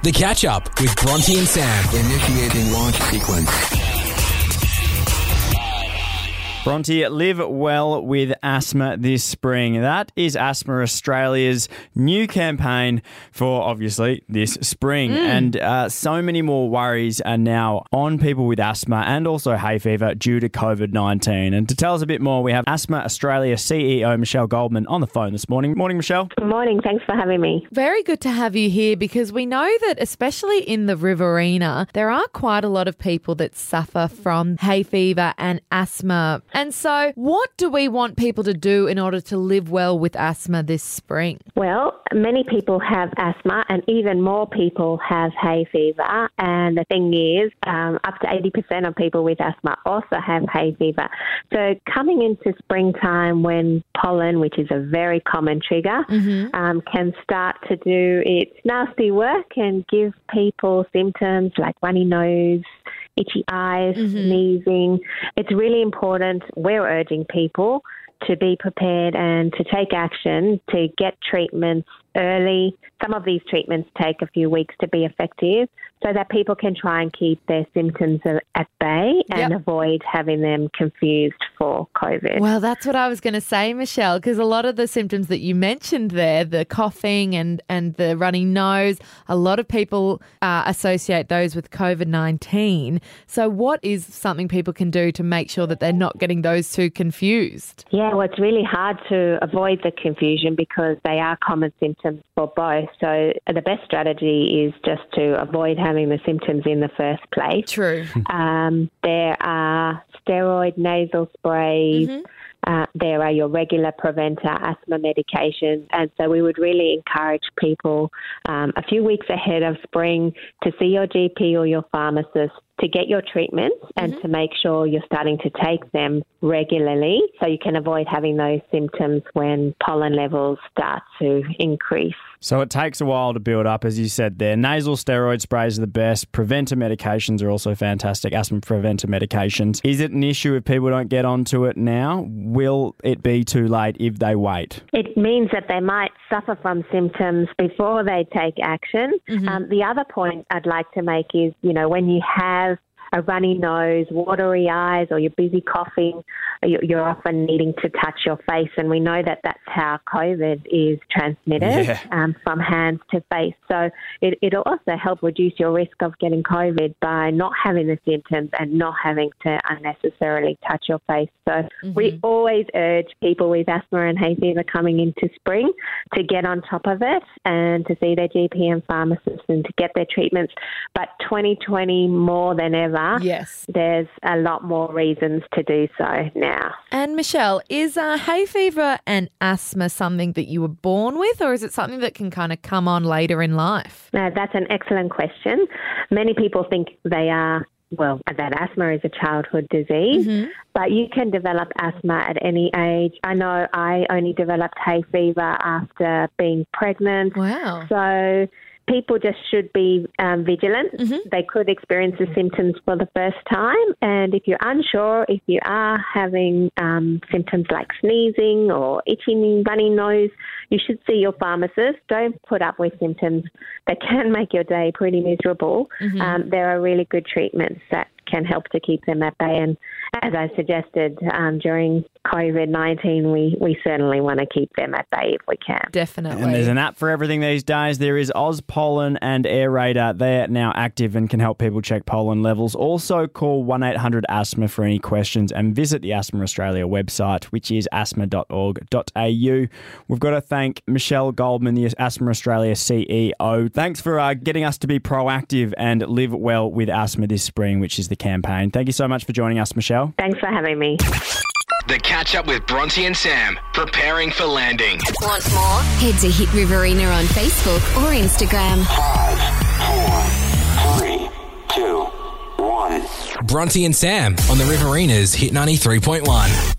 The catch up with Bronte and Sam. Initiating launch sequence. Bronte, live well with asthma this spring. That is Asthma Australia's new campaign for obviously this spring. And uh, so many more worries are now on people with asthma and also hay fever due to COVID 19. And to tell us a bit more, we have Asthma Australia CEO Michele Goldman on the phone this morning. Morning, Michele. Good morning. Thanks for having me. Very good to have you here because we know that, especially in the Riverina, there are quite a lot of people that suffer from hay fever and asthma. And so, what do we want people to do in order to live well with asthma this spring? Well, many people have asthma, and even more people have hay fever. And the thing is, um, up to 80% of people with asthma also have hay fever. So, coming into springtime when pollen, which is a very common trigger, um, can start to do its nasty work and give people symptoms like runny nose, itchy eyes, sneezing. It's really important. We're urging people to be prepared and to take action to get treatments early. Some of these treatments take a few weeks to be effective so that people can try and keep their symptoms at bay and Yep. avoid having them confused for COVID. Well, that's what I was going to say, Michele, because a lot of the symptoms that you mentioned there, the coughing and, and the runny nose, a lot of people uh, associate those with COVID 19. So, what is something people can do to make sure that they're not getting those two confused? Yeah, well, it's really hard to avoid the confusion because they are common symptoms for both. So the best strategy is just to avoid having the symptoms in the first place. True. Um, there are steroid nasal sprays. Uh, there are your regular preventer asthma medications. And so we would really encourage people um, a few weeks ahead of spring to see your GP or your pharmacist to get your treatments and to make sure you're starting to take them regularly so you can avoid having those symptoms when pollen levels start to increase. So it takes a while to build up, as you said there. Nasal steroid sprays are the best. Preventer medications are also fantastic. Asthma preventer medications. Is it an issue if people don't get onto it now? Will it be too late if they wait? It means that they might suffer from symptoms before they take action. Um, the other point I'd like to make is, you know, when you have a runny nose, watery eyes, or you're busy coughing, you- you're often needing to touch your face. And we know that that's how COVID is transmitted Yeah. um, from hands to face. So it, it'll also help reduce your risk of getting COVID by not having the symptoms and not having to unnecessarily touch your face. So we always urge people with asthma and hay fever coming into spring to get on top of it and to see their GP and pharmacist and to get their treatments. But 2020 more than ever, Yes. there's a lot more reasons to do so now. And Michele, is uh, hay fever and asthma something that you were born with, or is it something that can kind of come on later in life? That's an excellent question. Many people think they are, well, that asthma is a childhood disease, but you can develop asthma at any age. I know I only developed hay fever after being pregnant. Wow. So people just should be um, vigilant. They could experience the symptoms for the first time. And if you're unsure, if you are having um, symptoms like sneezing or itching, runny nose, you should see your pharmacist. Don't put up with symptoms that can make your day pretty miserable. Um, there are really good treatments that can help to keep them at bay. And as I suggested um, during COVID 19, we, we certainly want to keep them at bay if we can. Definitely. And there's an app for everything these days. There is AusPollen and AirRater. They're now active and can help people check pollen levels. Also, call 1 800 Asthma for any questions and visit the Asthma Australia website, which is asthma.org.au. We've got to thank Michele Goldman, the Asthma Australia CEO. Thanks for uh, getting us to be proactive and live well with asthma this spring, which is the campaign. Thank you so much for joining us, Michele. Thanks for having me. The catch up with Bronte and Sam, preparing for landing. Want more? Head to Hit Riverina on Facebook or Instagram. Five, four, three, two, one. Bronte and Sam on the Riverina's Hit 93.1.